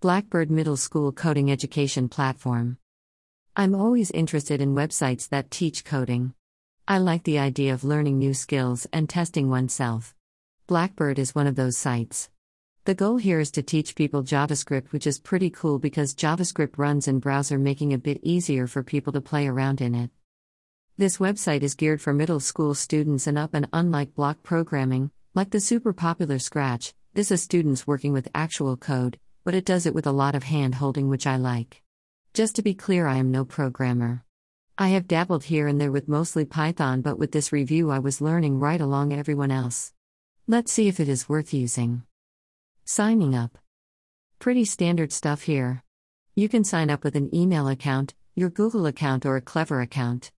Blackbird Middle School Coding Education Platform. I'm always interested in websites that teach coding. I like the idea of learning new skills and testing oneself. Blackbird is one of those sites. The goal here is to teach people JavaScript, which is pretty cool because JavaScript runs in browser, making it a bit easier for people to play around in it. This website is geared for middle school students and up, and unlike block programming, like the super popular Scratch, this is students working with actual code, but it does it with a lot of hand holding, which I like. Just to be clear, I am no programmer. I have dabbled here and there with mostly Python, but with this review, I was learning right along everyone else. Let's see if it is worth using. Signing up. Pretty standard stuff here. You can sign up with an email account, your Google account, or a Clever account.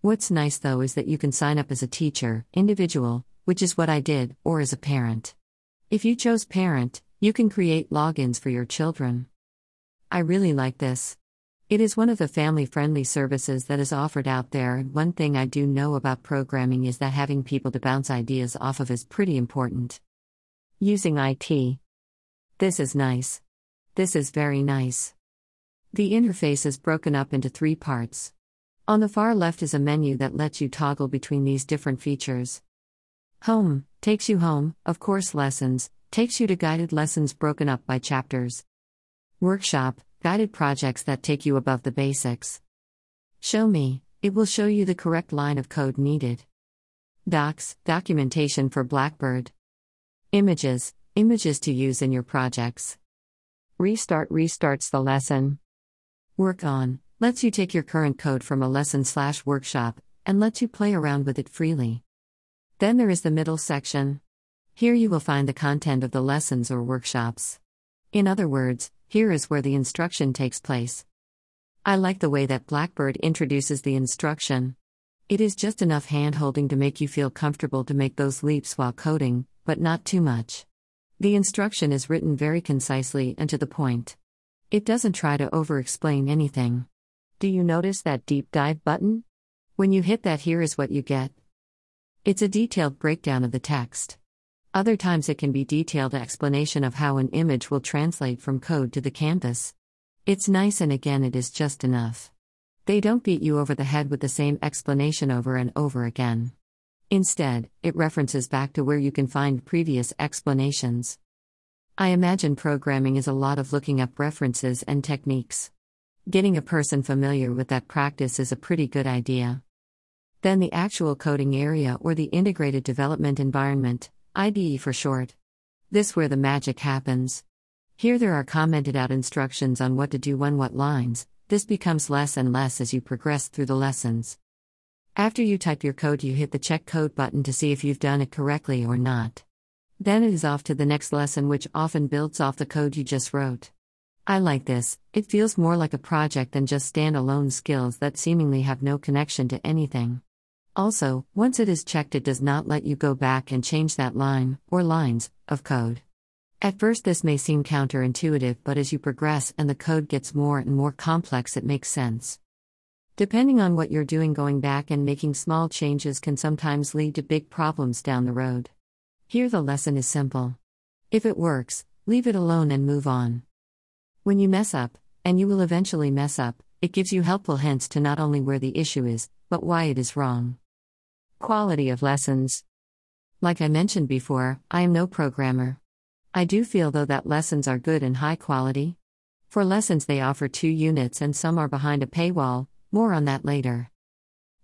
What's nice though is that you can sign up as a teacher, individual, which is what I did, or as a parent. If you chose parent, you can create logins for your children. I really like this. It is one of the family friendly services that is offered out there. and One thing I do know about programming is that having people to bounce ideas off of is pretty important. Using IT. This is nice. This is very nice. The interface is broken up into three parts. On the far left is a menu that lets you toggle between these different features. Home takes you home, of course, lessons, takes you to guided lessons broken up by chapters. Workshop, guided projects that take you above the basics. Show me, it will show you the correct line of code needed. Docs, documentation for Blackbird. Images, images to use in your projects. Restart restarts the lesson. Work on, lets you take your current code from a lesson slash workshop, and lets you play around with it freely. Then there is the middle section. Here you will find the content of the lessons or workshops. In other words, here is where the instruction takes place. I like the way that Blackbird introduces the instruction. It is just enough handholding to make you feel comfortable to make those leaps while coding, but not too much. The instruction is written very concisely and to the point. It doesn't try to over explain anything. Do you notice that deep dive button? When you hit that, here is what you get. It's a detailed breakdown of the text. Other times it can be detailed explanation of how an image will translate from code to the canvas. It's nice and again it is just enough. They don't beat you over the head with the same explanation over and over again. Instead, it references back to where you can find previous explanations. I imagine programming is a lot of looking up references and techniques. Getting a person familiar with that practice is a pretty good idea. Then the actual coding area or the integrated development environment. IDE for short. This where the magic happens. Here there are commented out instructions on what to do when what lines. This becomes less and less as you progress through the lessons. After you type your code, you hit the check code button to see if you've done it correctly or not. Then it is off to the next lesson, which often builds off the code you just wrote. I like this, it feels more like a project than just standalone skills that seemingly have no connection to anything. Also, once it is checked, it does not let you go back and change that line, or lines, of code. At first, this may seem counterintuitive, but as you progress and the code gets more and more complex, it makes sense. Depending on what you're doing, going back and making small changes can sometimes lead to big problems down the road. Here, the lesson is simple. If it works, leave it alone and move on. When you mess up, and you will eventually mess up, it gives you helpful hints to not only where the issue is, but why it is wrong. Quality of lessons. Like I mentioned before, I am no programmer. I do feel though that lessons are good and high quality. For lessons, they offer two units and some are behind a paywall, more on that later.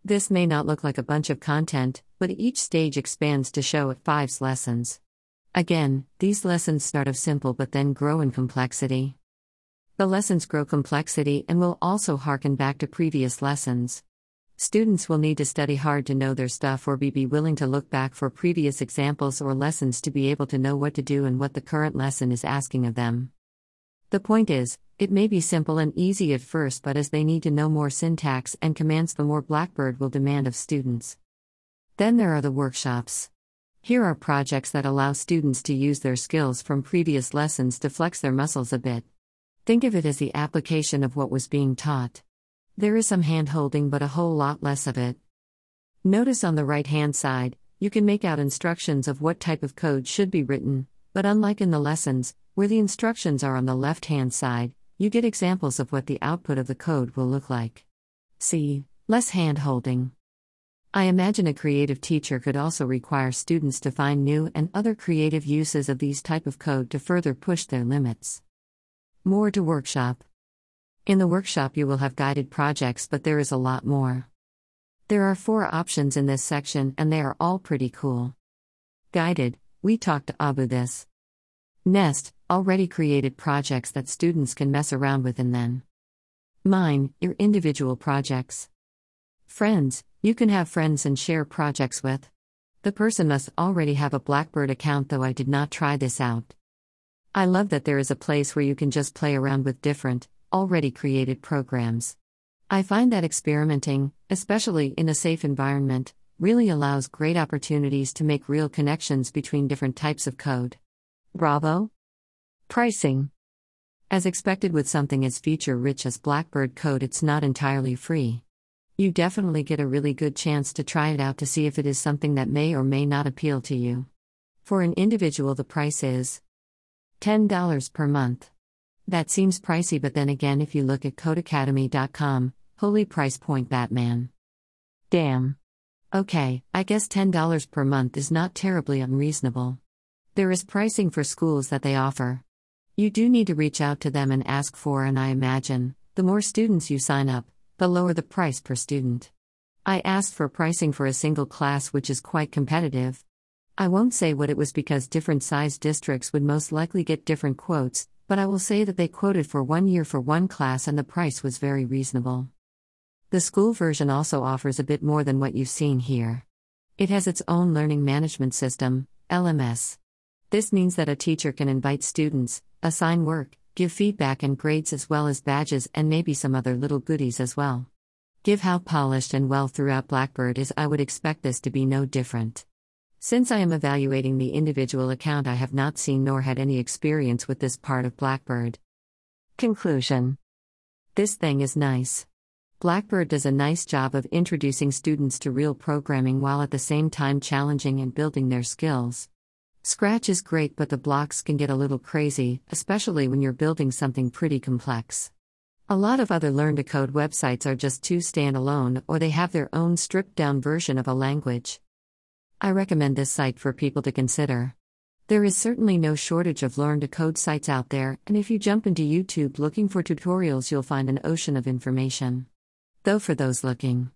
This may not look like a bunch of content, but each stage expands to show it five's lessons. Again, these lessons start off simple but then grow in complexity. The lessons grow complexity and will also harken back to previous lessons. Students will need to study hard to know their stuff or be, willing to look back for previous examples or lessons to be able to know what to do and what the current lesson is asking of them. The point is, it may be simple and easy at first, but as they need to know more syntax and commands, the more Blackbird will demand of students. Then there are the workshops. Here are projects that allow students to use their skills from previous lessons to flex their muscles a bit. Think of it as the application of what was being taught. There is some hand holding, but a whole lot less of it. Notice on the right hand side, you can make out instructions of what type of code should be written, but unlike in the lessons, where the instructions are on the left hand side, you get examples of what the output of the code will look like. See, less hand holding. I imagine a creative teacher could also require students to find new and other creative uses of these type of code to further push their limits. More to workshop. In the workshop you will have guided projects but there is a lot more. There are four options in this section and they are all pretty cool. Guided, we talked to Abu this. Nest, already created projects that students can mess around with and then. Mine, your individual projects. Friends, you can have friends and share projects with. The person must already have a Blackbird account, though I did not try this out. I love that there is a place where you can just play around with different, already created programs. I find that experimenting, especially in a safe environment, really allows great opportunities to make real connections between different types of code. Bravo! Pricing As expected with something as feature rich as Blackbird code, it's not entirely free. You definitely get a really good chance to try it out to see if it is something that may or may not appeal to you. For an individual, the price is $10 per month. That seems pricey, but then again, if you look at codecademy.com, holy price point Batman. Damn. Okay, I guess $10 per month is not terribly unreasonable. There is pricing for schools that they offer. You do need to reach out to them and ask for, and I imagine, the more students you sign up, the lower the price per student. I asked for pricing for a single class, which is quite competitive. I won't say what it was because different sized districts would most likely get different quotes, but I will say that they quoted for one year for one class and the price was very reasonable. The school version also offers a bit more than what you've seen here. It has its own learning management system, LMS. This means that a teacher can invite students, assign work, give feedback and grades as well as badges and maybe some other little goodies as well. Give how polished and well throughout Blackbird is, I would expect this to be no different. Since I am evaluating the individual account, I have not seen nor had any experience with this part of Blackbird. Conclusion This thing is nice. Blackbird does a nice job of introducing students to real programming while at the same time challenging and building their skills. Scratch is great, but the blocks can get a little crazy, especially when you're building something pretty complex. A lot of other Learn to Code websites are just too standalone or they have their own stripped down version of a language. I recommend this site for people to consider. There is certainly no shortage of Learn to Code sites out there, and if you jump into YouTube looking for tutorials, you'll find an ocean of information. Though, for those looking,